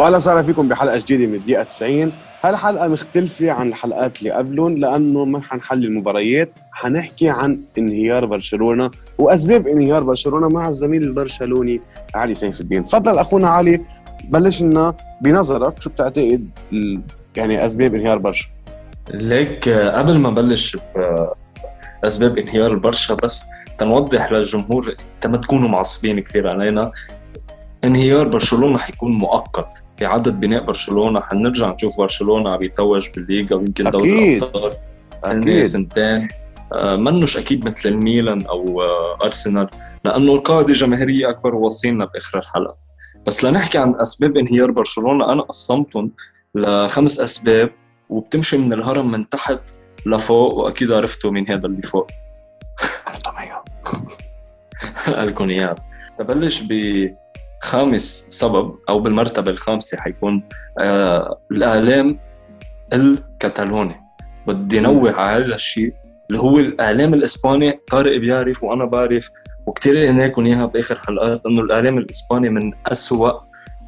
واهلا وسهلا فيكم بحلقة جديدة من الدقيقة 90 هالحلقة مختلفة عن الحلقات اللي قبلهم لأنه ما حنحل المباريات حنحكي عن انهيار برشلونة وأسباب انهيار برشلونة مع الزميل البرشلوني علي سيف الدين. تفضل أخونا علي بلش لنا بنظرك شو بتعتقد يعني أسباب انهيار برشا؟ ليك قبل ما بلش باسباب انهيار البرشا بس تنوضح للجمهور ما تكونوا معصبين كثير علينا. انهيار برشلونة حيكون مؤقت. باعاده بناء برشلونة حنرجع نشوف برشلونة عم يتوج بالليغا ويمكن دوري الأبطال. سنه سنتين آه منش أكيد مثل الميلان أو آه أرسنال لأنه القاعده جماهيريه أكبر ووصينا بآخر الحلقة. بس لنحكي عن أسباب انهيار برشلونة أنا قسمتهم لخمس أسباب وبتمشي من الهرم من تحت لفوق وأكيد عرفتوا مين هذا اللي فوق. قالكم اياه ببلش بخامس سبب أو بالمرتبة الخامسة حيكون آه الاعلام الكتالوني بدي نوه على هذا الشيء اللي هو الاعلام الإسباني. طارق بيعرف وأنا بعرف وكثير قلنا لكم اياها بآخر حلقات إنه الاعلام الإسباني من أسوأ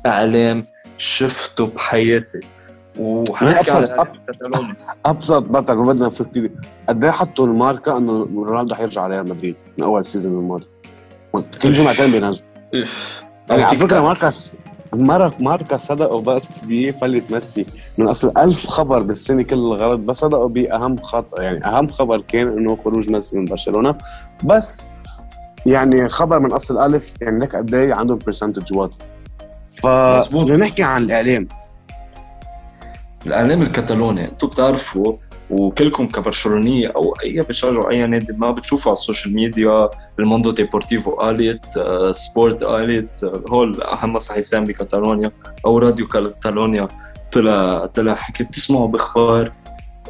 اعلام شفته بحياتي. وحنحكي على الكتالوني أبسط بطل ما بدنا نفك كثير قد إيه حطوا الماركة إنه رونالدو حيرجع على ريال مدريد من أول season الماضي كل جمعتين بينزلوا. على فكرة ماركس مارك ماركا صدقوا بس بفلة ميسي. من أصل ألف خبر بالسنة كله غلط بس صدقوا بأهم خبر يعني أهم خبر كان إنه خروج ميسي من برشلونة. بس يعني خبر من أصل ألف يعني لك قد إيه عندهم percentage واطي ف نحكي عن الإعلام. الإعلام الكتالوني أنتم بتعرفوا وكلكم كبرشلونيه أو أي بتشجعوا أي نادي ما بتشوفوا على ال social media الموندو ديبورتيفو قالت آه، سبورت قالت آه، هول أهم صحيفتين بكتالونيا أو راديو كتالونيا طلع طلع حكي بتسمعوا بأخبار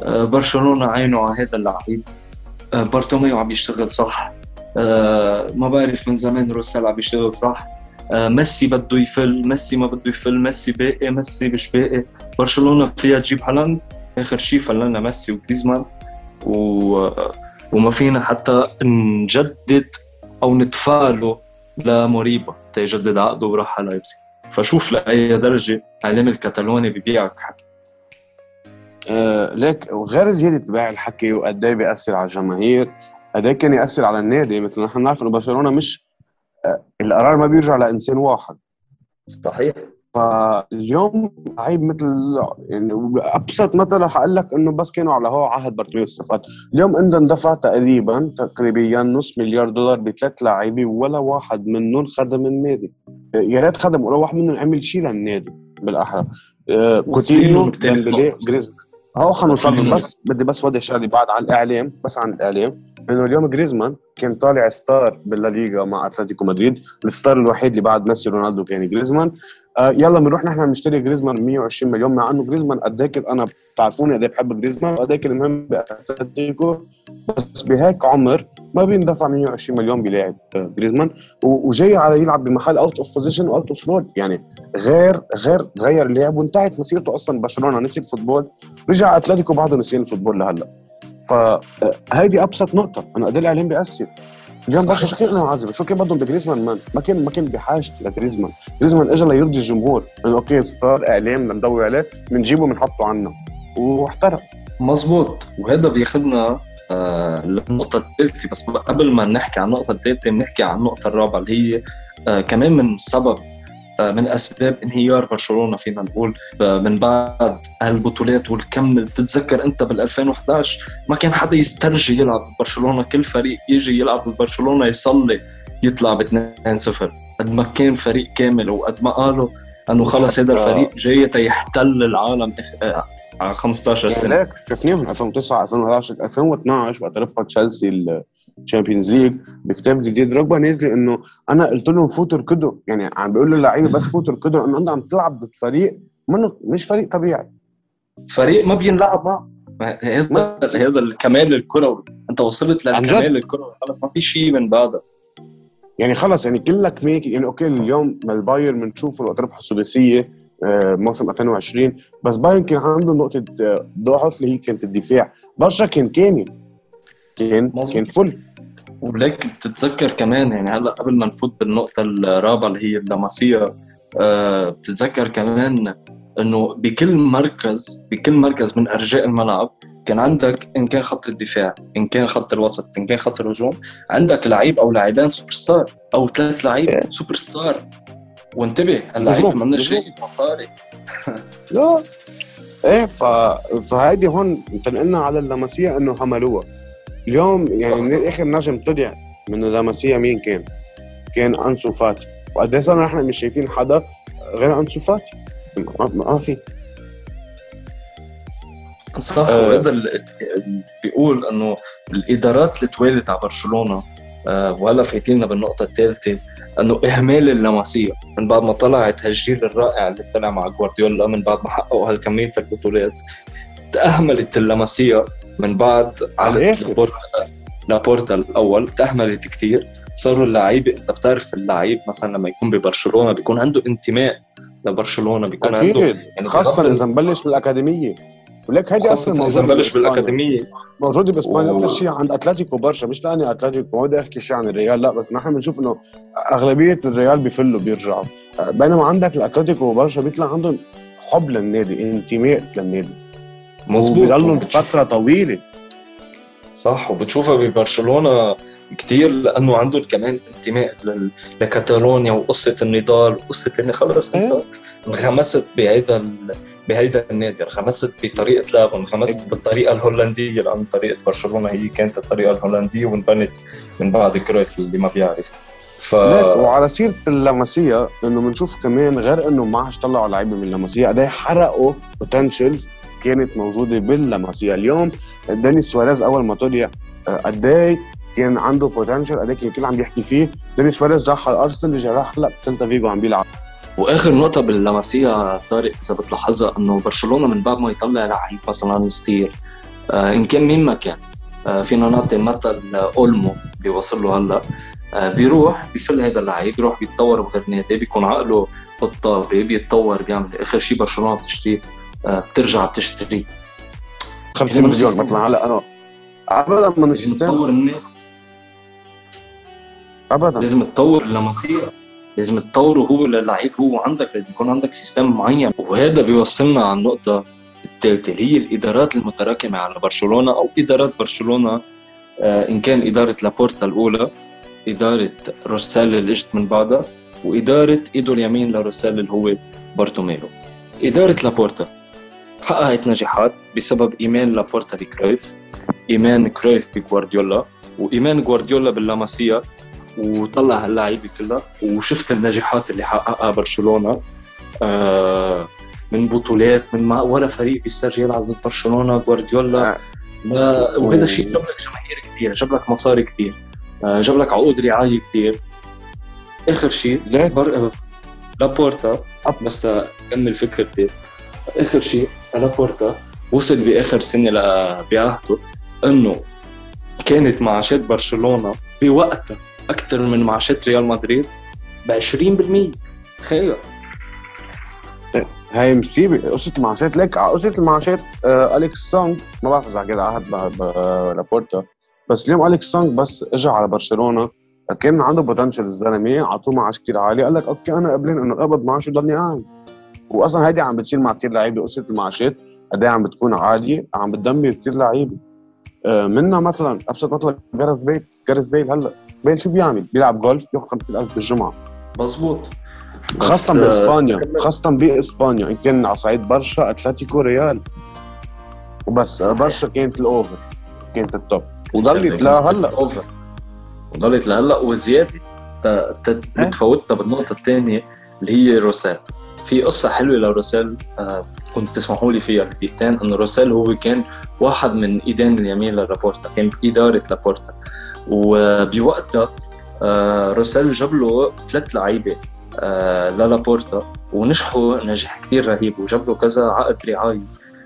آه، برشلونة عينه على هذا اللعيب. بارتوميو عم يشتغل صح. ما بعرف من زمان روسيل عم يشتغل صح. ميسي بده يفل ميسي ما بده يفل ميسي باقي ميسي مش باقي برشلونة فيها تجيب هالاند؟ آخر شيء فلنا ميسي وجريزمان و... وما فينا حتى نجدد أو نتفائلوا لموريبا. تيجدد عقده وراح على لايبزيج فشوف لأي درجة اعلام الكتالوني ببيعك حكي. آه ليك وغير زيادة بيع الحكي وقد إيه بيأثر على الجماهير؟ قد إيه كان يأثر على النادي؟ مثل نحن نعرف إنه برشلونة مش آه القرار ما بيرجع لإنسان واحد. صحيح. فاليوم لعيب مثل يعني أبسط مثل حقول لك إنه بس كانوا على هو عهد بارتميو الصفقات اليوم انت اندفع تقريبا تقريبا نص مليار دولار بثلاث لعيبه ولا واحد منهم خدم النادي. يا ريت خدم ولا واحد منهم عمل شيء للنادي بالأحرى. آه، كوتينيو ديمبلي جريزمان. هو حنوصل بس بدي بس وضح شغله بعد عن الإعلام بس عن الإعلام. إنه اليوم جريزمان كان طالع star بالليغا مع أتلتيكو مدريد. ال star الوحيد اللي بعد ميسي رونالدو كان جريزمان. آه يلا بنروح نحن نشتري جريزمان 120 مليون مع إنه جريزمان قد هيك أنا بتعرفوني قد إيه بحب جريزمان وقد هيك المهم بأتلتيكو. بس بهيك عمر ما بيندفع 120 مليون بلاعب. جريزمان وجاي على يلعب بمحل out of position و out of role يعني غير غير تغير اللعب وانتهت مسيرته أصلا برشلونة. نسي ال football رجع أتلتيكو بعده نسيان ال football لهلأ. فهيدي آه، أبسط نقطة. أنا قد الاعلام بياثر اليوم برشا شو كان معذب شو كان بدهم بجريزمان؟ مان ما كان ما كان بحاجة لجريزمان. جريزمان اجى ليرضي الجمهور. إنه okay star إعلام بندور عليه بنجيبه بنحطه عنا. واحترق مزبوط وهذا بياخذنا آه للنقطة الثالثة بس قبل ما نحكي عن النقطة الثالثة بنحكي عن النقطة الرابعة اللي هي آه كمان من سبب آه، من أسباب انهيار برشلونة فينا نقول آه، من بعد هالبطولات والكم بتتذكر أنت بال 2011 ما كان حدا يسترجي يلعب ببرشلونه كل فريق يجي يلعب ببرشلونه يصلي يطلع ب 2-0 قد ما كان فريق كامل وقد ما قالوا إنه خلص هذا الفريق جاي تيحتل العالم آه، على 15 سنة. ليك شفناهم 2009 2011 2012 وقت ربحت تشيلسي ال Champions League بكتاب جديد. دروجبا نازل إنه أنا قلت لهم فوتوا اركضوا يعني عم بيقول للعيبة بس فوتوا اركضوا إنه أنت عم تلعب بفريق منه مش فريق طبيعي. فريق ما بينلعب معه. هذا هذا الكمال الكروي أنت وصلت للكمال الكروي خلص ما في شيء من بعدها يعني خلص يعني كلك ميك يعني okay اليوم البايرن بنشوفه وقت ربح السداسية موسم 2020 بس بايرن كان عنده نقطة آه، ضعف اللي هي كانت الدفاع برشا كان كامل كان مزبوط. كان full ولك بتتذكر كمان يعني هلا قبل ما نفوت بالنقطة الرابعة اللي هي اللاماسيا آه، بتتذكر كمان إنه بكل مركز بكل مركز من أرجاء الملعب كان عندك إن كان خط الدفاع إن كان خط الوسط إن كان خط الهجوم عندك لعيب أو لاعبين سوبر ستار أو ثلاث لعيب إيه. سوبر ستار وانتبه اللعيب من الشيء مصاري. لا. إيه ف... فهيدي هون انتقلنا على اللاماسيا إنه عملوها اليوم يعني صح. من آخر نجم طلع من اللاماسيا مين كان؟ كان أنسو فاتي. وقد إيه نحن مش شايفين حدا غير أنسو فاتي؟ ما, في. صح آه. وهذا ال- بيقول إنه الإدارات اللي توالت على برشلونة آه، وهلا فايتيننا بالنقطة الثالثة إنه إهمال اللمسية. من بعد ما طلعت هالجيل الرائع اللي طلع مع جوارديولا من بعد ما حققوا هالكمية البطولات تأهملت اللمسية من بعد على عهد. لابورتا لابورتا الأول تأهملت كثير صاروا اللعيبة أنت بتعرف اللعيب مثلا لما يكون ببرشلونة بيكون عنده انتماء لبرشلونة بيكون عنده أكيد. يعني خاصة إذا مبلش بالأكاديمية. ولك هيدي أصلا إذا موجودة بلش بإسبانيا. بالأكاديمية. موجوده باسبانيا أكثر شيء عند أتلتيكو برشا مش لأني أتلتيكو ما بدي أحكي شيء عن الريال لا بس نحن بنشوف إنه أغلبية الريال بيفلوا بيرجعوا. بينما عندك الأتلتيكو وبرشا بيطلع عندهم حب للنادي انتماء للنادي. مظبوط. وبتشوف- فترة طويلة. صح وبتشوفها ببرشلونة كثير لأنه عندهم كمان انتماء لكاتالونيا وقصة النضال وقصة اني خلص انت إيه. انغمست بهيدا. بهيدا النادي انغمست بطريقة لعب انغمست بالطريقة الهولندية لأن طريقة برشلونة هي كانت الطريقة الهولندية وانبنت من بعد كرويف اللي ما بيعرف. ف وعلى سيرة اللمسيه إنه بنشوف كمان غير إنه ما عادش طلعوا لعيبه من اللمسيه قد إيه حرقوا potentials كانت موجودة باللمسيه اليوم داني سواريز أول ما طلع آه، قد إيه كان عنده potential قد إيه كان الكل عم بيحكي فيه. داني سواريز راح على الارسنال رجع راح هلا بسيلتا فيجو عم بيلعب. وآخر نقطة باللمسية طارق إذا بتلاحظها إنه برشلونة من بعد ما يطلع لعيب مثلا صغير آه إن كان مين ما كان آه فينا نعطي مثل آه، أولمو اللي وصل له هلأ آه بيروح بيفل هذا اللعيب بيروح بيتطور بغير نادي بيكون عقله قطابي بيتطور بيعمل آخر شيء برشلونة بتشتريه آه بترجع بتشتري. 50 لازم مليون مثلا هلأ أنا ابدا من لازم ال system تطور النادي. ابدا. لازم تطور اللمسية. لازم تطوره هو للعيب هو عندك لازم يكون عندك system معين. وهذا بيوصلنا على النقطة الثالثة اللي هي الإدارات المتراكمة على برشلونة أو ادارات برشلونة آه، إن كان إدارة لابورتا الأولى إدارة روسيل اللي اجت من بعدها وإدارة إيدو اليمين لروسيل اللي هو بارتوميلو إدارة لابورتا حققت نجاحات بسبب إيمان لابورتا بكرويف إيمان كرويف بجوارديولا وإيمان جوارديولا باللاماسيا. وطلع هاللعيبه كلها وشفت النجاحات اللي حققها برشلونة. آه من بطولات من ما ولا فريق بيسترجع يلعب ضد برشلونة جوارديولا. آه. وهذا الشيء جاب لك جماهير كثير جاب لك مصاري كثير آه جاب لك عقود رعاية كثير آخر شيء بر... لابورتا. بس اكمل فكرتي آخر شيء لابورتا وصل بآخر سنة ل- بعهده إنه كانت معاشات برشلونة بوقتها. أكثر من معاشات ريال مدريد ب 20% تخيل. هاي مصيبه قصه المعاشات. لك قصه المعاشات آه أليكس سونج ما بعرف اذا كده عهد لابورتا بس اليوم أليكس سونج بس اجى على برشلونة. كان عنده potential الزلمة. أعطوه معاش كثير عالي. قال لك okay أنا قبلان إنه اقبض معاش وضلني قاعد. واصلا هيدي عم بتصير مع كثير لعيبة. قصه المعاشات قد إيه عم بتكون عالية. عم بتدمر كثير لعيبة. آه منها مثلا أبسط مثلا جارث بيل. جارث بيل هلأ بيل شو بيعمل؟ بيلعب جولف بياخذ 50000 بالجمعة. مزبوط خاصة آه، بإسبانيا خاصة بإسبانيا. إن كان على صعيد برشا أتلتيكو ريال. وبس. برشا كانت ال over. كانت ال top. وضلت لهلا. over وضلت لهلا. وزيادة إيه؟ بتفوتنا بالنقطة الثانية اللي هي روسيل. في قصة حلوة لروسيل آه كنت تسمحوا لي فيها بدقيقتين انه روسيل هو كان واحد من إيدين اليمين للابورتا كان باداره لابورتا. وبوقتها آه روسيل جاب له ثلاث لعيبة آه للابورتا ونجحوا نجاح كثير رهيب وجاب له كذا عقد رعاية.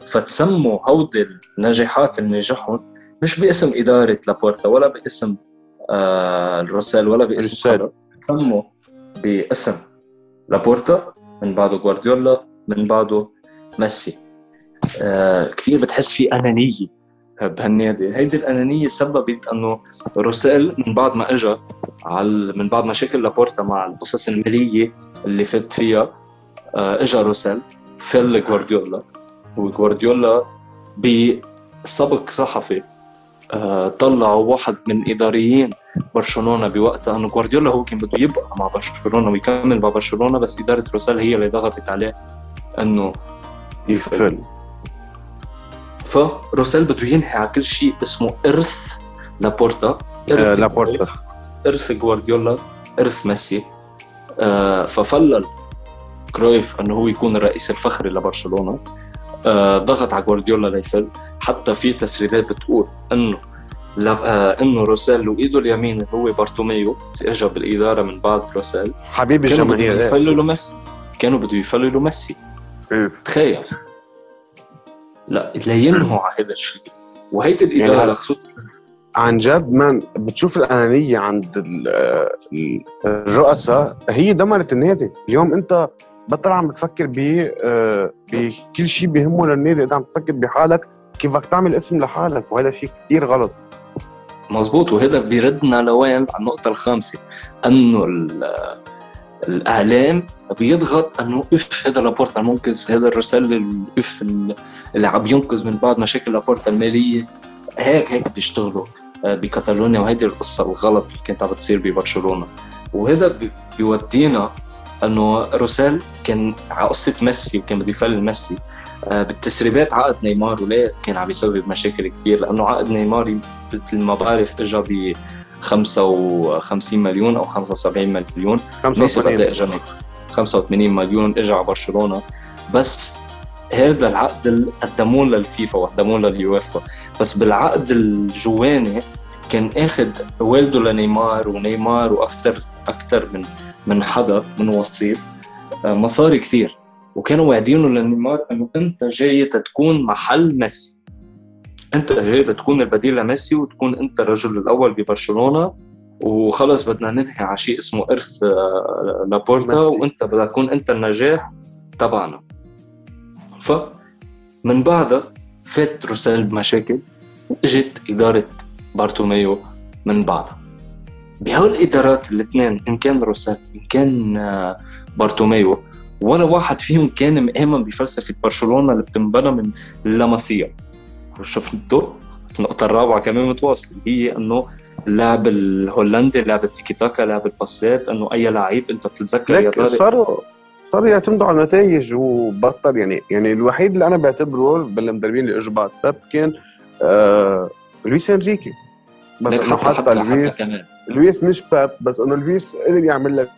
فتسموا هودي النجاحات اللي نجحهم مش باسم إدارة لابورتا ولا باسم آه الروسيل ولا باسم روسيل. سموا باسم لابورتا من بعده جوارديولا من بعده ميسي. آه كثير بتحس في أنانية. بهالنادي هيدي الأنانية سببت أنه روسيل من بعد ما اجى على من بعد مشاكل لابورتا مع القصص الماليه اللي فات فيها آه، اجى روسيل فل جوارديولا وجوارديولا بسبق صحفي آه، طلعوا واحد من إداريين برشلونة بوقتها أنه جوارديولا هو كان بده يبقى مع برشلونة ويكمل مع برشلونة بس إدارة روسيل هي اللي ضغطت عليه أنه يفل. فروسيل بده ينهي على كل شيء اسمه إرث لابورتا. إرث آه لابورتا. إرث جوارديولا إرث ميسي. آه ففلل كرويف إنه هو يكون الرئيس الفخري لبرشلونة. آه ضغط على جوارديولا ليفل. حتى في تسريبات بتقول إنه آه إنه روسيل وإيده اليمين هو بارتوميو اجى بالإدارة من بعد روسيل. حبيب الجماهير. كانوا بده يفللوا ميسي. كانوا بده يفللوا ميسي. تخيل. لا لينهوا على هذا الشيء. وهيدي الإدارة يعني خصوصا عن جد مان بتشوف الأنانية عند الرؤساء هي دمرت النادي. اليوم أنت بطل عم بتفكر ب آه، بكل شيء بيهمه للنادي. انت عم تفكر بحالك كيف بدك تعمل اسم لحالك؟ وهذا شيء كثير غلط. مزبوط. وهذا بيردنا لوين؟ على النقطة الخامسة. أنه الإعلام بيضغط إنه إف هذا لابورتا المنقذ هذا الرسالة اف اللي عم ينقذ من بعد مشاكل لابورتا المالية. هيك هيك بيشتغلوا آه، بكتالونيا وهيدي القصة الغلط اللي كانت عم بتصير ببرشلونة. وهذا بيودينا إنه روسيل كان على قصة ميسي وكان بده يفلل ميسي آه، بالتسريبات عقد نيمار وليه كان عم يسبب مشاكل كثير لأنه عقد نيمار مثل ما بعرف اجى 55 مليون أو 75 مليون. 85 اجى 85 مليون. اجى على برشلونة. بس هذا العقد قدموه للفيفا وقدموه لليوفا بس بالعقد الجواني كان آخذ والده لنيمار ونيمار وأكثر أكثر من من حدا من وسيط. آه، مصاري كثير. وكانوا واعدينه لنيمار إنه أنت جاي تكون محل ميسي. أنت جاي تكون البديل لميسي وتكون أنت الرجل الأول ببرشلونة. وخلص بدنا ننهي على شيء اسمه إرث آه، لابورتا ميسي. وأنت بدك تكون أنت النجاح تبعنا. ف من بعدها فات روسيل بمشاكل واجت إدارة بارتوميو من بعدها بهول الإدارات الاثنين إن كان روسيل إن كان آه، بارتوميو ولا واحد فيهم كان مآمن بفلسفة برشلونة اللي بتنبنى من اللمسيه وشفتوا النقطة الرابعة كمان متواصله هي إنه اللعب الهولندي لعب التيكي تاكا لعب الباسات إنه أي لعيب أنت بتتذكر يا طارق؟ صاروا صاروا يعتمدوا على النتائج وبطل يعني يعني الوحيد اللي أنا بعتبره بالمدربين اللي إجوا بعد بيب كان آه لويس إنريكي. بس إنه حتى لويس لويس مش بيب بس إنه لويس قدر يعمل لك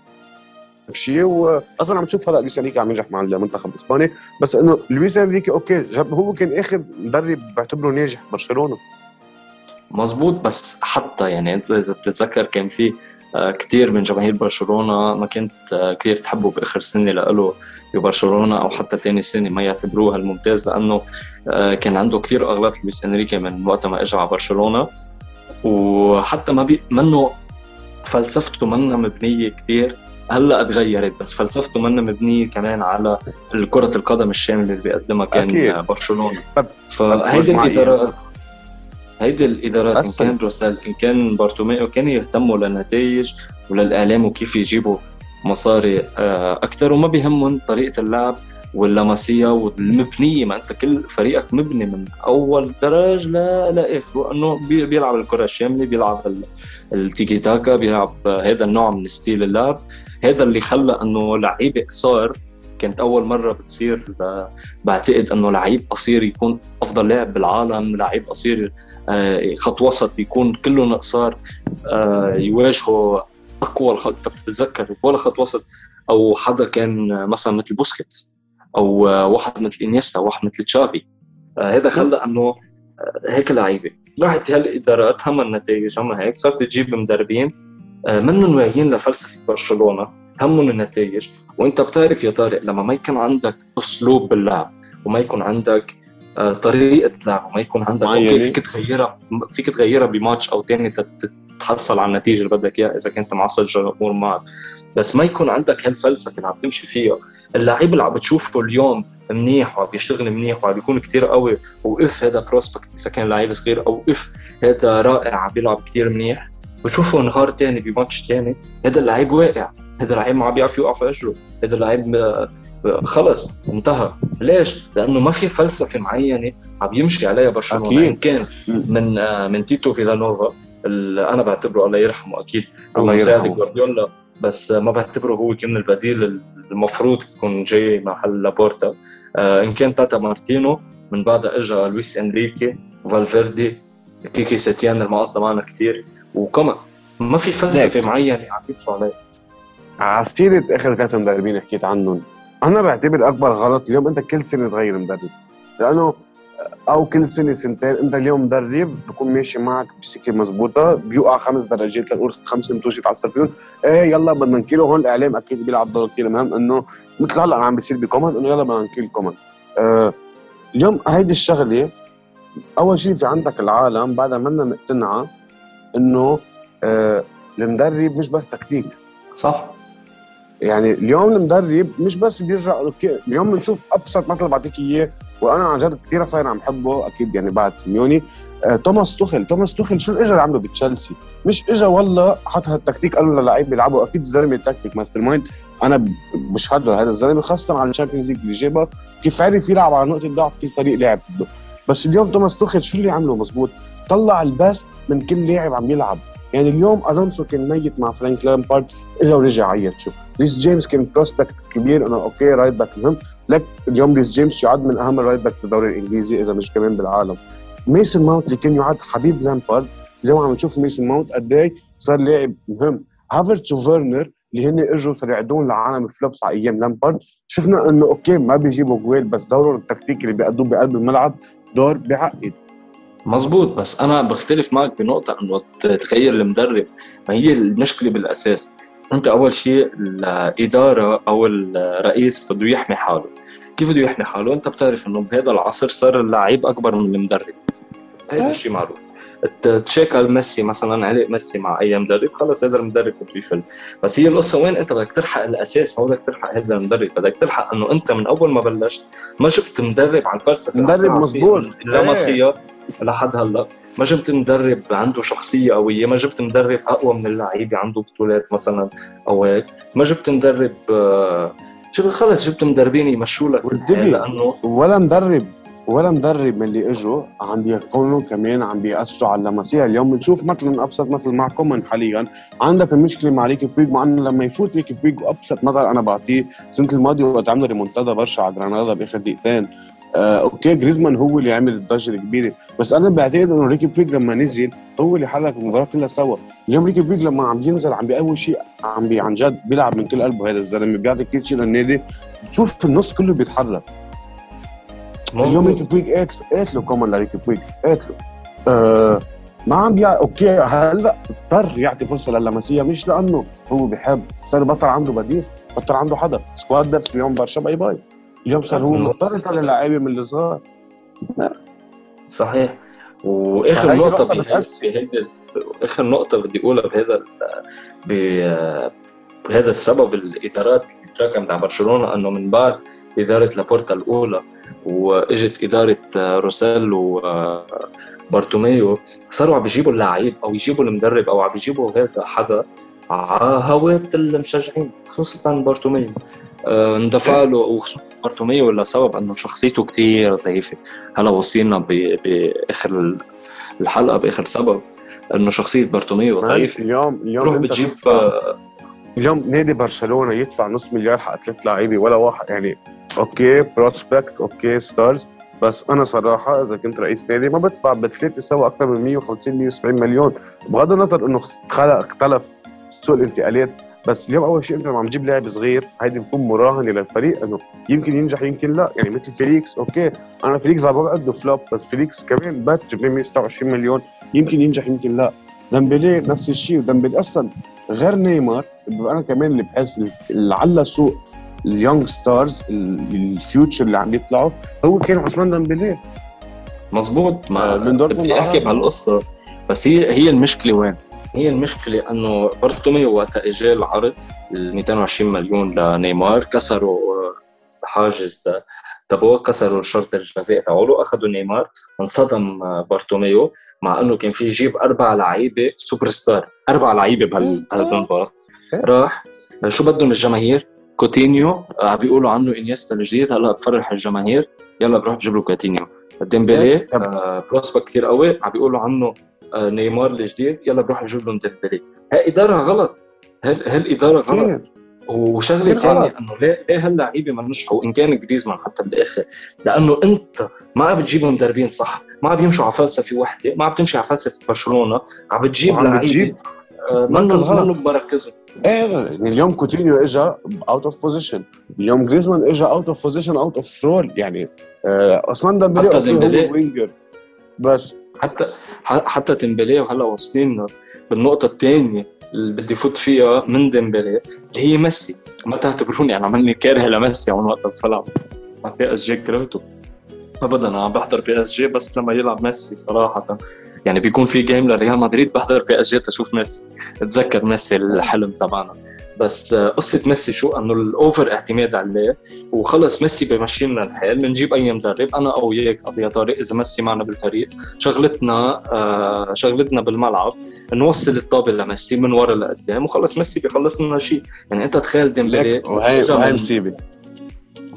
شيء واصلا عم تشوف هلأ لويس إنريكي عم ينجح مع المنتخب الإسباني. بس إنه لويس إنريكي okay هو كان آخر مدرب بعتبره ناجح برشلونة. مزبوط بس حتى يعني أنت إذا بتتذكر كان في آه، كثير من جماهير برشلونة ما كنت آه، كثير تحبه بآخر سنة له ببرشلونة أو حتى ثاني سنة ما يعتبروها الممتاز لأنه آه، كان عنده كثير أغلاط لويس إنريكي من وقت ما اجى على برشلونة. وحتى ما بي منه فلسفته منا مبنية كثير هلا تغيرت بس فلسفته منا مبنيه كمان على كره القدم الشاملة اللي بيقدمها كان أكيد. برشلونة. فهيدي الادارات هيدي الإدارات إن كان روسيل إن كان بارتوميو كانوا يهتموا للنتائج وللإعلام وكيف يجيبوا مصاري آه، أكثر وما بيهمهم طريقة اللعب ولا ماسيا والمبنيه ما أنت كل فريقك مبني من أول درج لاخره انه بيلعب الكرة الشاملة بيلعب التيكي تاكا بيلعب هذا النوع من style اللعب. هذا اللي خلى إنه لعيبه قصار كانت أول مرة بتصير بعتقد إنه لعيب قصير يكون أفضل لاعب بالعالم لعيب قصير آه، خط وسط يكون كله قصار آه، يواجهوا أقوى الخط. أنت بتتذكر ولا خط وسط؟ أو حدا كان مثلا مثل بوسكيتس أو واحد مثل إنييستا واحد مثل تشافي. آه، هذا خلى إنه هيك لعيبة. راحت هالإدارات هم النتائج هم هيك صارت تجيب مدربين منهم واعيين لفلسفة برشلونة همهم النتائج. وإنت بتعرف يا طارق لما ما يكون عندك أسلوب باللعب وما يكون عندك آه، طريقة لعب وما يكون عندك أوكي فيك تغيرها فيك تغيرها بماتش أو ثاني تتحصل على النتيجة اللي بدك إياها إذا كنت معصب الجمهور معك. بس ما يكون عندك هالفلسفة اللي عم تمشي فيها. اللعيب اللي عم بتشوفه اليوم منيح وعم بيشتغل منيح وعم بيكون كثير قوي. أوف هذا prospect إذا كان لعيب صغير أوف هذا رائع عم بيلعب كثير منيح. بشوفه نهار تاني بماتش تاني هذا اللعيب واقع هذا اللعيب ما بيعرف يوقع في اجره هذا اللعيب آه، خلص انتهى. ليش؟ لأنه ما في فلسفة معينة عم يمشي عليها برشلونة. إن كان من آه، من تيتو فيلانوفا اللي أنا بعتبره الله يرحمه أكيد. الله يرحمه. جوارديولا بس ما بعتبره هو كان البديل المفروض يكون جاي محل لابورتا. آه، إن كان تاتا مارتينو من بعدها اجى لويس إنريكي فالفيردي كيكي سيتيان المقطع معنا كثير وكمان ما في فلسفة معينة عم يدفعوا عليها على سيرة آخر ثلاث مدربين حكيت عنهم. أنا بعتبر أكبر غلط اليوم أنت كل سنة تغير مدرب. لأنه أو كل سنة سنتين أنت اليوم مدرب بكون ماشي معك بسكة مزبوطة بيوقع خمس درجات لنقول خمس انتوش يتعصب فيهم إيه يلا بدنا نقيله. هون الإعلام أكيد بيلعب دور كثير مهم إنه مثل هلأ عم بيصير بكومان إنه يلا بدنا نقيل كومان آه اليوم هيدي الشغلة أول شيء في عندك العالم بعدها منا مقتنعه إنه آه المدرب مش بس تكتيك. صح. يعني اليوم المدرب مش بس بيرجع okay اليوم بنشوف أبسط مثل بعطيك إياه وأنا عن جد كثير صاير عم حبه أكيد يعني بعد سيميوني. آه توماس توخل توماس توخل شو اجى عمله بتشيلسي؟ مش اجى والله حط هالتكتيك قال له للعيب بيلعبوا. أكيد الزلمة tactic mastermind. أنا بشهد له هذا الزلمة خاصة على ال Champions League اللي جابها. كيف عرف يلعب على نقطة ضعف كل فريق لعب. بس اليوم توماس توخل شو اللي عمله مزبوط؟ طلع ال best من كل لاعب عم يلعب. يعني اليوم ألونسو كان ميت مع فرانك لامبارد اجى ورجع عيط. شو ريس جيمس كان prospect كبير أنا okay right back مهم. لك اليوم ريس جيمس يعد من أهم ال right back بالدوري الإنجليزي إذا مش كمان بالعالم. ميسن ماونت اللي كان يعد حبيب لامبارد اليوم عم نشوف ميسن ماونت قد إيه صار لاعب مهم. هافرتس وفيرنر اللي هن إجوا صاروا يعدون لعالم ال flops على أيام لامبارد شفنا إنه okay ما بيجيبوا جوال بس دورهم التكتيكي اللي بيأدوه بقلب الملعب دور بيعقد مزبوط بس أنا بختلف معك بنقطة انه تغير المدرب ما هي المشكلة بالأساس أنت أول شيء الإدارة أو الرئيس بده يحمي حاله. كيف بده يحمي حاله؟ أنت بتعرف إنه بهذا العصر صار اللعيب أكبر من المدرب. هذا. الشيء معروف. تشيكل ميسي مثلا علق ميسي مع أي مدرب خلص هذا المدرب بده يفل بس هي القصة وين؟ أنت بدك تلحق الأساس ما بدك تلحق هذا المدرب. بدك تلحق إنه أنت من أول ما بلشت ما جبت مدرب عن فلسفه مدرب مضبوط اللاماسيه لحد هلأ. ما جبت مدرب عنده شخصية قوية ما جبت مدرب أقوى من اللعيبة عنده بطولات مثلا أو هيك. ما جبت مدرب آه، شو خلص جبت مدربين يمشوا لك لأنه ولا مدرب. ولا مدرب من اللي إجوا عم بيكونوا كمان عم بيأثروا على اللا ماسيا اليوم بنشوف مثلا أبسط مثل مع كومان حاليا. عندك المشكلة مع ريكي بويج مع إنه لما يفوت ريكي بويج ابسط مثل أنا بعطيه. السنة الماضية وقت عملوا ريمونتادا برشا على جرانادا بآخر دقيقتين. آه okay جريزمان هو اللي عمل الضجة الكبيرة. بس أنا بعتقد إنه ريكي بويج لما نزل هو اللي حرك المباراة كلها سوا. اليوم ريكي بويج لما عم ينزل عم بيقوي شيء عم بي عن جد بيلعب من كل قلبه. هذا الزلمة بيعطي كل شيء للنادي. بتشوف النص كله بيتحرك. اليوم ريكي بويج قاتله كمان لريكي بويج قاتله آه ما عم بيع okay هلأ اضطر يعطي فرصة للا ماسيا مش لأنه هو بحب صار بطل عنده بديل بطل عنده حدا squad depth اليوم برشا bye bye. اليوم صار هو مضطر يطلع لعيبه من الصغار صحيح. وآخر نقطة بهيدي آخر نقطة بدي أقولها بهذا بهذا السبب الادارات اللي تراكمت على برشلونة إنه من بعد إدارة لابورتا الأولى وإجت إدارة روسيل وبارتوميو صاروا عم بيجيبوا اللعيب أو يجيبوا المدرب أو عم بيجيبوا هذا حدا على هواة المشجعين خصوصا بارتوميو. آه، اندفع له وخصوصا بارتوميو لسبب إنه شخصيته كتير ضعيفة. هلا وصلنا بآخر الحلقة بآخر سبب إنه شخصية بارتوميو ضعيفة. اليوم اليوم روح بتجيب اليوم نادي برشلونة يدفع نص مليار حق ثلاث لعيبة ولا واحد يعني okay prospect okay stars بس أنا صراحة إذا كنت رئيس نادي ما بدفع بثلاثه سوا أكثر من 150 170 مليون. بغض النظر إنه اختلف سوق الانتقالات بس اليوم أول شيء أنت عم تجيب لاعب صغير هيدي بتكون مراهنه للفريق إنه يمكن ينجح يمكن لا. يعني مثل فيليكس okay. أنا فيليكس بقعد flop بس فيليكس كمان بات جاب 126 مليون. يمكن ينجح يمكن لا. ديمبلي نفس الشيء وديمبلي أصلا غير نيمار. أنا كمان اللي بحس لعل سوق ال young stars ال future اللي عم يطلعوا هو كان عثمان ديمبلي مظبوط. ما من بدي أحكي بهالقصة. بس هي هي المشكلة وين؟ هي المشكلة إنه بارتوميو وقت اجى العرض ال 220 مليون لنيمار كسروا حاجز تبعوه كسروا الشرط الجزائي تبعوله أخذوا نيمار انصدم بارتوميو مع إنه كان في يجيب أربع لعيبة super star أربع لعيبة بهالمبلغ راح شو بدهم الجماهير؟ كوتينيو عم بيقولوا عنه إنيستا الجديد هلأ بفرح الجماهير. يلا بروح بجيب له كوتينيو. ديمبلي آه prospect كثير قوي. عم بيقولوا عنه آه نيمار الجديد يلا بروح بجيب لهم ديمبلي. هاي إدارة غلط. هالاداره غلط؟ وشغلة ثانية إنه ليه ليه هاللعيبه ما نجحوا؟ إن كان جريزمان حتى بالآخر. لأنه أنت ما عم بتجيب مدربين صح. ما عم بيمشوا على فلسفة وحده ما عم تمشي على فلسفة برشلونة. عم بتجيب لعيبة مركز غلط منه بمركزه إيه اليوم كوتينيو اجى out of position اليوم جريزمان اجى out of position out of role يعني آه عثمان ديمبلي هو winger بس. حتى حتى ديمبلي وهلا واصلين بالنقطة الثانية اللي بدي فوت فيها من ديمبلي اللي هي ميسي. ما تعتبروني أنا عملني كاره لميسي من وقت فل ع بي اس جي كرهته. ابدا أنا عم بحضر بي اس جي بس لما يلعب ميسي صراحة. يعني بيكون في game لريال مدريد بحضر بي اس جي تشوف ميسي اتذكر ميسي الحلم تبعنا. بس قصة ميسي شو؟ إنه ال over اعتماد عليه وخلص ميسي بمشي لنا الحال بنجيب أي مدرب أنا أو وياك أبو يا طارق إذا ميسي معنا بالفريق شغلتنا آه شغلتنا بالملعب نوصل الطابة لميسي من ورا لقدام وخلص ميسي بيخلص لنا شيء. يعني أنت تخيل ديمبلي وهي وهي مصيبة.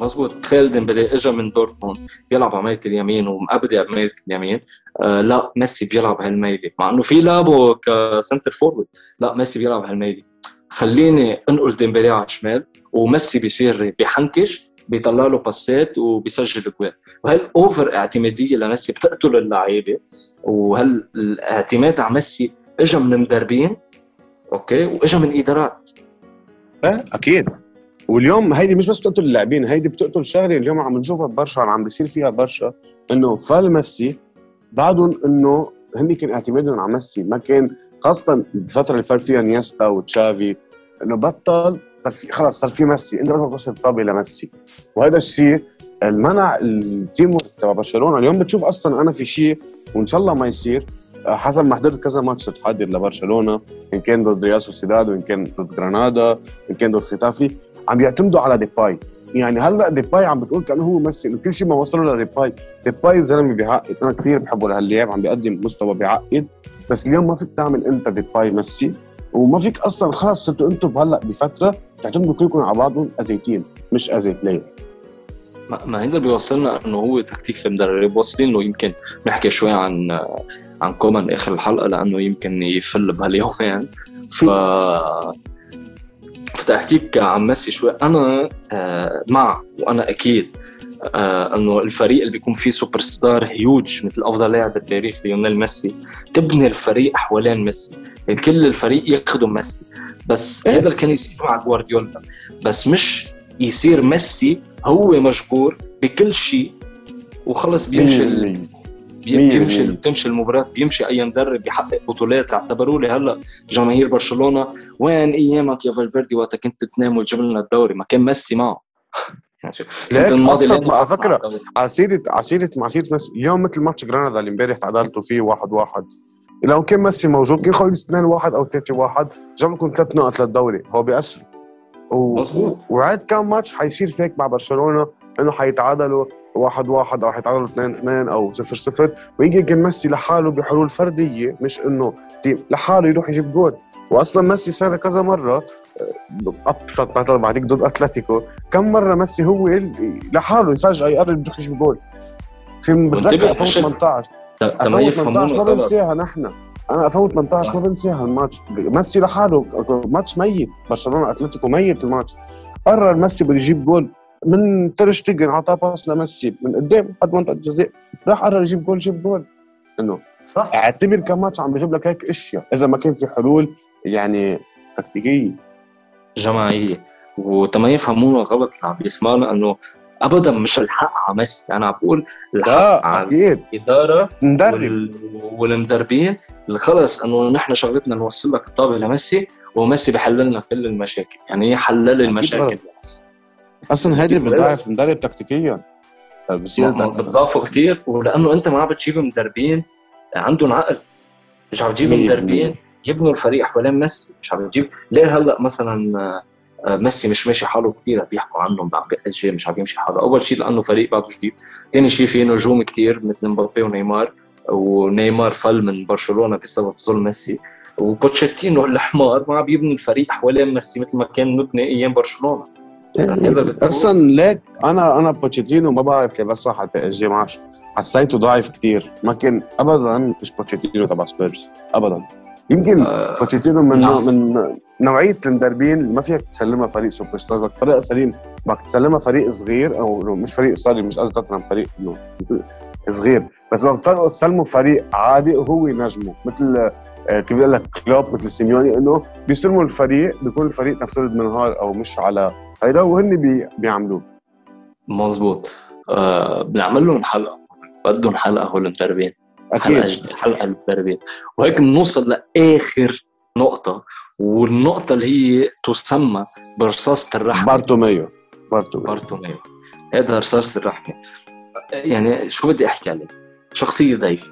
مزبوط تخيل ديمبلي اجى من دورتموند بيلعب على ميلة اليمين ومبدع على ميلة اليمين. آه لا ميسي بيلعب هالميلة مع إنه في لعبه ك center forward لا ميسي بيلعب هالميلة خليني أنقل ديمبلي على الشمال وميسي بيصير بيحنكش بيطلع له باسات وبيسجل جوال وهال over اعتمادية لميسي؟ بتقتل اللعيبة. وهالاعتماد على ميسي اجى من مدربين؟ أوكي واجى من إدارات. إيه أكيد. واليوم هيدي مش بس بتقتل اللاعبين هيدي بتقتل شغلة اليوم عم نشوفها برشا عم بيصير فيها برشا إنه فل ميسي بعدهم إنه هن كان اعتمادهم على ميسي ما كان خاصة الفترة اللي فات فيها إنيستا وتشافي إنه بطل صار في خلص صار في ميسي انت ما توصل الطابة لميسي. وهذا الشيء اللي منع ال team تبع برشلونة. اليوم بتشوف أصلا أنا في شيء وإن شاء الله ما يصير حسب ما حضرت كذا ماتش تحضر لبرشلونة إن كان ضد ريال سوسيداد وإن كان ضد جرانادا إن كان ضد ختافي. عم يعتمدوا على ديباي. يعني هلأ ديباي عم بتقول كأنه هو ميسي إنه كل شيء ما وصلوا لديباي. ديباي زلمة بيعقد. أنا كثير بحبه لهاللاعب عم بيقدم مستوى بيعقد. بس اليوم ما فيك تعمل أنت ديباي ميسي وما فيك أصلا خلص صرتوا أنتم هلا بفترة تعتمدوا كلكم على بعضهم as a team مش as a player ما هيدا بيوصلنا إنه هو تكتيك المدرب واصلين له يمكن نحكي شوي عن عن كومان آخر الحلقة لأنه يمكن يفل بهاليومين ف فتحكيك عن ميسي شوي أنا آه، مع وأنا أكيد آه إنه الفريق اللي بيكون فيه super star huge مثل أفضل لاعب بالتاريخ ليونيل ميسي تبني الفريق حوالين ميسي يعني كل الفريق يخدم ميسي بس إيه؟ هذا اللي كان يصير مع جوارديولا بس مش يصير ميسي هو مجبور بكل شيء وخلص بيمشي. بيمشي بتمشي المباراة بيمشي اي مدرب بيحقق بطولات. اعتبروا لي هلا جماهير برشلونة. وين أيامك يا فالفيردي؟ وقت كنت تنام وتجيب لنا الدوري. ما كان ميسي معه. لا الماضي على فكره على سيره على سيره مع سيره ميسي. اليوم مثل ماتش جرانادا اللي امبارح تعادلتوا فيه واحد واحد. لو كان ميسي موجود كان خلص 2 1 أو 3 1 جاب لكم ثلاث نقط للدوري. هو بيأثروا. و... مظبوط. وعاد كم ماتش حيصير فيك مع برشلونة إنه حيتعادلوا. واحد واحد أو حيتعادلوا اثنين اثنين أو صفر صفر ويجي كان ميسي لحاله بحلول فردية مش إنه team لحاله يروح يجيب جول. واصلا ميسي صار كذا مرة أبسط مثلا بعديك ضد أتلتيكو. كم مرة ميسي هو لحاله فجاه يقرب يروح يجيب جول. في بتذكر 2018 2018 ما بنساها نحن. أنا 2018 ما بنساها الماتش. ميسي لحاله ماتش ميت. برشلونة أتلتيكو ميت الماتش. قرر ميسي بده يجيب جول. من تيرشتيجن اعطاه باس لميسي من قدام حد منطقة الجزاء راح قرر يجيب جول جيب جول. إنه صح. اعتبر كم ماتش عم بجيب لك هيك إشياء إذا ما كان في حلول يعني تكتيكية. جماعيه وتما يفهمونا غلط اللي عم بيسمعنا إنه ابدا مش الحق على ميسي. أنا عم بقول الحق على أكيد. الإدارة مدرب. والمدربين. اللي خلص إنه نحن شغلتنا نوصل لك الطابة لميسي وميسي بحل لنا كل المشاكل. يعني هي حلل المشاكل. أصلا هذه بتضعف المدرب تكتيكيا. بتضعفه كثير ولأنه أنت ما عم بتجيب مدربين عندهم عقل. مش عم تجيب مدربين يبنوا الفريق حوالين ميسي. مش عم تجيب. ليه هلأ مثلا آه، ميسي مش ماشي حاله كثير بيحكوا عن بي إس جي مش عم يمشي حاله. أول شيء لأنه فريق بعده جديد. ثاني شيء في نجوم كثير مثل مبابي ونيمار. ونيمار فل من برشلونة بسبب ظلم ميسي. وبوتشيتينو الحمار ما عم بيبني الفريق حوالين ميسي مثل ما كان مبني أيام برشلونة. يعني أصلا ليك أنا أنا بوتشيتينو ما بعرف ليه بس راح على البي اس جي معش حسيته ضعيف كثير ما كان ابدا مش بوتشيتينو تبع سبيرز ابدا. يمكن آه بوتشيتينو من نعم. من نوعية المدربين ما فيك تسلمها فريق سوبر ستار فريق سليم. بدك تسلمها فريق صغير أو مش فريق صار مش قصدي توتنهام فريق صغير. بس بدك تسلمه فريق عادي وهو نجمه مثل آه، كيف بقول لك كلوب مثل سيميوني إنه بيستلموا الفريق بيكون الفريق نفترض منهار أو مش على هيدا وهن بي بيعملوه. مزبوط آه بنعمل لهم حلقة. بدهم حلقة هول المدربين أكيد. حلقه حلقة المدربين وهيك بنوصل لآخر نقطة والنقطة اللي هي تسمى برصاصة الرحمة. بارتوميو. بارتوميو. بارتوميو. هذا رصاصة الرحمة. يعني شو بدي أحكي عليه؟ شخصية ضعيفة.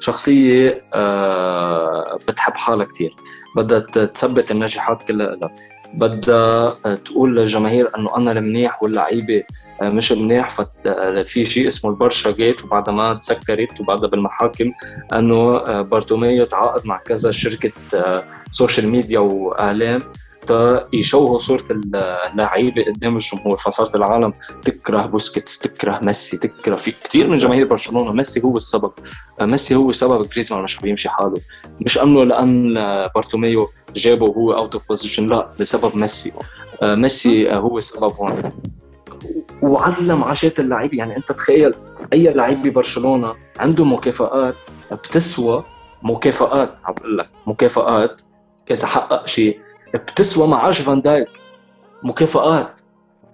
شخصية آه بتحب حالها كثير بدها تثبت النجاحات كلها لها. بدها تقول للجماهير إنه أنا المنيح واللعيبة مش منيح ففي شيء اسمه البرشا جيت وبعدها ما تسكرت وبعدها بالمحاكم إنه بارتوميو تعاقد مع كذا شركة social media وإعلام. يشوهوا صورة اللعيبه قدام الجمهور. فصارت العالم تكره بوسكيتس تكره ميسي تكره في كثير من جماهير برشلونة. ميسي هو السبب. ميسي هو سبب. جريزمان مش عم يمشي حاله. مش أنه لأن بارتوميو جابه وهو out of position لا بسبب ميسي. ميسي هو سبب هون. وعلى معاشات اللعيبه يعني أنت تخيل أي لعيب ببرشلونة عنده مكافآت بتسوى مكافآت عم بقول لك مكافآت. إذا حقق شيء بتسوى معاش فان دايك. مكافآت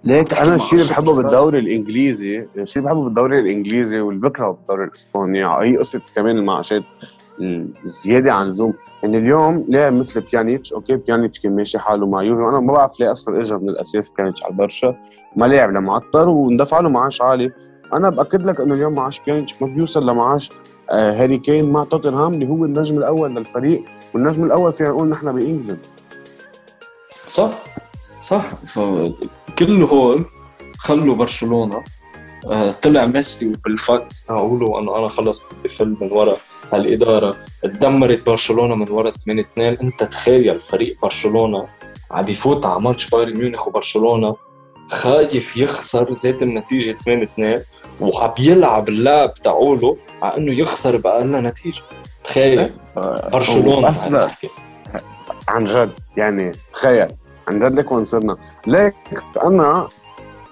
ليك أنا الشيء اللي بحبه بالدوري الإنجليزي الشيء اللي بحبه بالدوري الإنجليزي واللي بكرهه بالدوري الإسباني هي قصه كمان المعاشات الزياده عن اللزوم. يعني اليوم لاعب مثل بيانيتش أوكي بيانيتش كان ماشي حاله مع يوفي أنا ما بعرف ليه أصلا اجى من الأساس بيانيتش على البرشا. ما لعب لا معتر وندفع له معاش عالي. أنا بأكد لك إنه اليوم معاش بيانيتش ما بيوصل لمعاش آه هاري كين مع توتنهام اللي هو النجم الأول للفريق والنجم الأول فينا نقول نحن ب England. صح؟ صح. فكل هول خلوا برشلونة. آه، طلع ميسي بالفاكس تاعوله إنه أنا خلص بدي فل من ورا هالإدارة. تدمرت برشلونة من ورا 8 2 أنت تخيل فريق برشلونة عم بيفوت على ماتش بايرن ميونخ وبرشلونة خايف يخسر زيت النتيجة 8 2 وعم يلعب اللعب تاعوله على إنه يخسر بأقل نتيجة. تخيل. إيه. برشلونة. أصلا عن جد يعني تخيل. عن جد لك وين صرنا. ليك أنا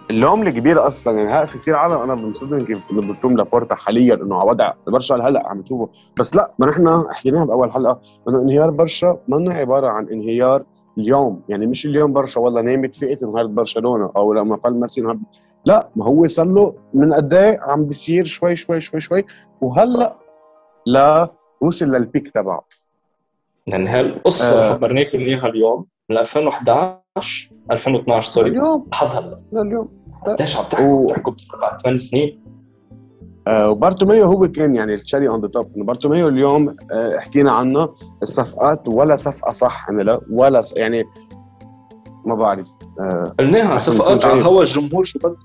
اللوم الكبير أصلا يعني في كثير عالم أنا بنصدم كيف بتلوم لابورتا حاليا إنه على وضع برشا هلأ عم تشوفه بس لا ما نحن حكيناها بأول حلقه إنه انهيار برشا منه عبارة عن انهيار اليوم. يعني مش اليوم برشا والله نامت فئة انهارت برشلونة أو لما فل ميسي انهار لا ما هو صار له من قد إيه عم بيصير شوي شوي شوي شوي وهلأ لا وصل للبيك تبعه. يعني هالقصه آه. خبرناكم إياها اليوم من 2011 2012 سوري. اليوم. لحد هلا لليوم قديش عم تحكوا بتحكوا بسبع ثمان سنين. آه وبارتوميو هو كان يعني ال cherry on the top بارتوميو اليوم آه حكينا عنه الصفقات ولا صفقة صح عملها ولا يعني ما بعرف آه قلناها صفقات على هوا الجمهور شو بده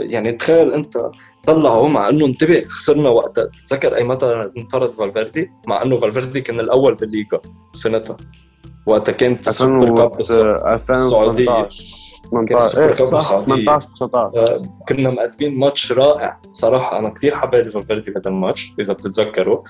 يعني تخيل انت طلعوا مع انه انتبه خسرنا وقتها تتذكر أي متى انطرد فالفيردي؟ مع انه فالفيردي كان الأول بالليغا سنتها. وقتها كانت ال Super Cup السعودية. 18 18 19 كنا مقدمين ماتش رائع. صراحة أنا كثير حبيت فالفيردي بهذا الماتش إذا بتتذكروا.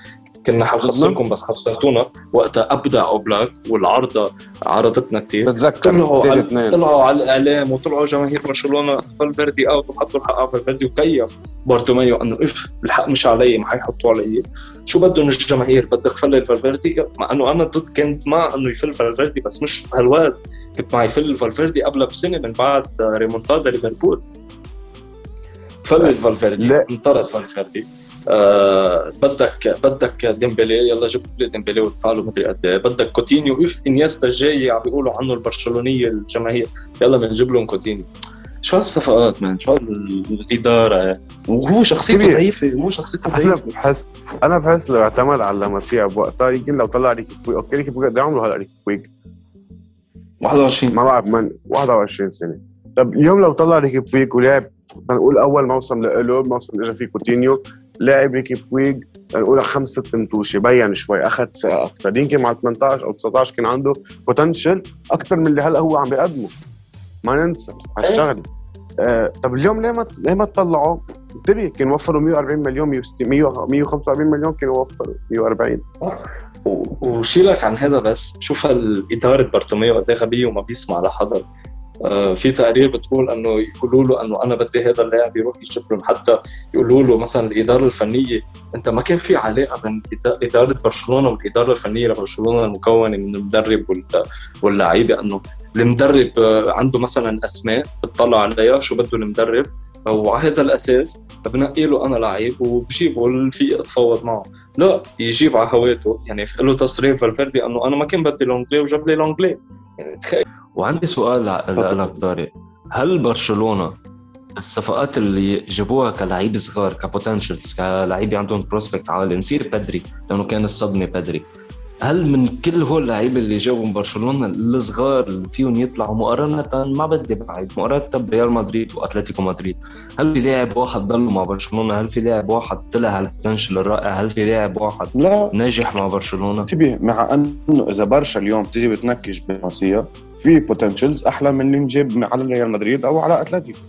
كنا حنخسركم بس خسرتونا وقتها أبدع أوبلاك والعارضه عرضتنا كثير بتذكر طلعوا على طلعوا على الإعلام وطلعوا جماهير برشلونة فالفيردي out وحطوا الحق على فالفيردي وكيف بارتوميو إنه إف الحق مش علي ما حيحطوا علي. شو بدهم الجماهير؟ بدك فل فالفيردي؟ مع إنه أنا ضد كنت مع إنه يفل فالفيردي بس مش بهالوقت. كنت مع يفل فالفيردي قبلها بسنة من بعد ريمونتادا ليفربول. فل فالفيردي انطرد فالفيردي. آه بدك بدك ديمبلي يلا جيب لي ديمبلي وادفع له مدري قد إيه. بدك كوتينيو. إف إنيستا الجاي عم بيقولوا عنه البرشلونية الجماهير. يلا بنجيب لهم كوتينيو. شو هالصفقات man شو الاداره وهو شخصيته ضعيفة هو شخصيته ضعيفة. أنا بحس أنا بحس لو اعتمد على لا ماسيا بوقتها يمكن لو طلع ريكي بويج. أوكي ريكي بويج بده يعملوا هلا ريكي بويج؟ 21 ما بعرف من 21 سنة. طب اليوم لو طلع ريكي بويج ولعب نقول أول موسم له موسم اجى فيه كوتينيو لاعب ريكي بويج نقول خمس ست متوشه بين شوي أخذ أكثر يمكن مع 18 أو 19 كان عنده potential أكثر من اللي هلأ هو عم بيقدمه. ما ننسى هالشغله آه طب اليوم ليه ما ليه ما تطلعوا؟ انتبه كان وفروا 140 مليون 145 مليون كانوا وفروا 140 وشيلك عن هذا بس شوف الاداره بارتوميو قد إيه غبية وما بيسمع لحدا في تقارير بتقول إنه يقولوا له إنه أنا بدي هذا اللاعب يروح يجيب لهم حتى يقولوا له مثلا الإدارة الفنية أنت ما كان في علاقة بين إدارة برشلونة والإدارة الفنية لبرشلونة المكونة من المدرب واللعيبه إنه المدرب آه، عنده مثلا أسماء بتطلع عليها شو بده المدرب؟ وعلى هذا الأساس بنقي له أنا لعيب وبجيبه لفي اتفاوض معه. لا يجيب على هواته. يعني له تصريف فالفيردي إنه أنا ما كان بدي لونجلي وجاب لي لونجلي. يعني تخيل. وعندي سؤال لك طارق هل برشلونة الصفقات اللي جابوها كلاعب صغار ك potentials كلاعب عندهم prospect عالي نصير بدري؟ لأنه كان الصدمة بدري. هل من كل هول اللعيبه اللي جابوا من برشلونة الصغار اللي فيهم يطلعوا مقارنة؟ ما بدي بعيد. مقارنة بريال مدريد وأتلتيكو مدريد. هل في لاعب واحد ضل مع برشلونة؟ هل في لاعب واحد طلع هال potential الرائع هل في لاعب واحد لا. ناجح مع برشلونة؟ انتبه مع إنه إذا برشا اليوم تيجي بتنكش بنصيه في potentials أحلى من اللي انجاب على ريال مدريد أو على أتلتيكو.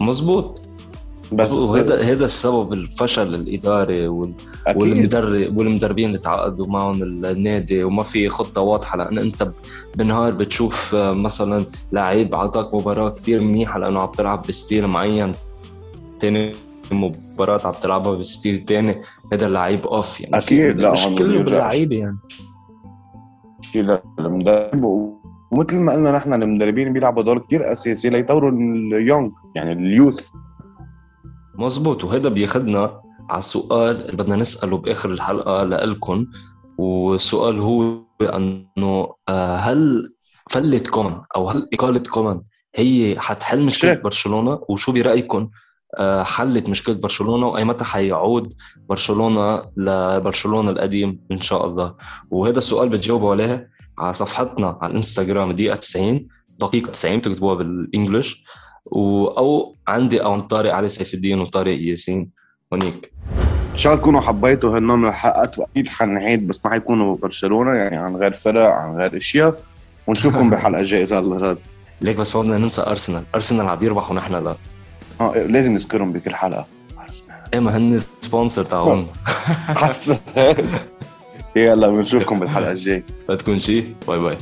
مزبوط بس وهذا هذا السبب الفشل الإداري وال... والمدرب والمدربين اللي تعاقدوا معهم النادي وما في خطة واضحة. لأن أنت بالنهار بتشوف مثلا لعيب عطاك مباراة كتير منيحة لأنه عم تلعب ب style معين. ثاني مباراة عم تلعبها ب style تاني هذا اللعيب اوف يعني. أكيد لا مش كله باللعيبه يعني. المدرب ومثل ما قلنا نحن المدربين بيلعبوا دور كتير أساسي ليطوروا ال young يعني ال youth مزبوط وهذا بياخدنا على السؤال اللي بدنا نسأله بآخر الحلقة لإلكم والسؤال هو أنه آه، هل فلة كومان أو هل إقالة كومان هي حتحل مشكلة برشلونة؟ وشو برأيكم آه، حلت مشكلة برشلونة؟ وأي متى حيعود برشلونة لبرشلونة القديم؟ إن شاء الله. وهذا السؤال بتجاوبوا عليه على صفحتنا على الإنستغرام دقيقة 90 دقيقة 90 بتكتبوها بال English. و... أو عندي أو طارق علي سيف الدين وطارق ياسين. هونيك. إن شاء الله تكونوا حبيتوا هالنوع من الحلقات وأكيد حنعيد بس ما حيكونوا برشلونة يعني عن غير فرق عن غير إشياء. ونشوفكم بحلقة جاية اذا الله راد. ليك بس ما بدنا ننسى أرسنال. أرسنال عم يربح ونحن لا. آه لازم نذكرهم بكل حلقة. إيه ما هن sponsor تاعهم. حسن. يلا بنشوفكم بالحلقة الجاية. لا تكون شيء bye bye.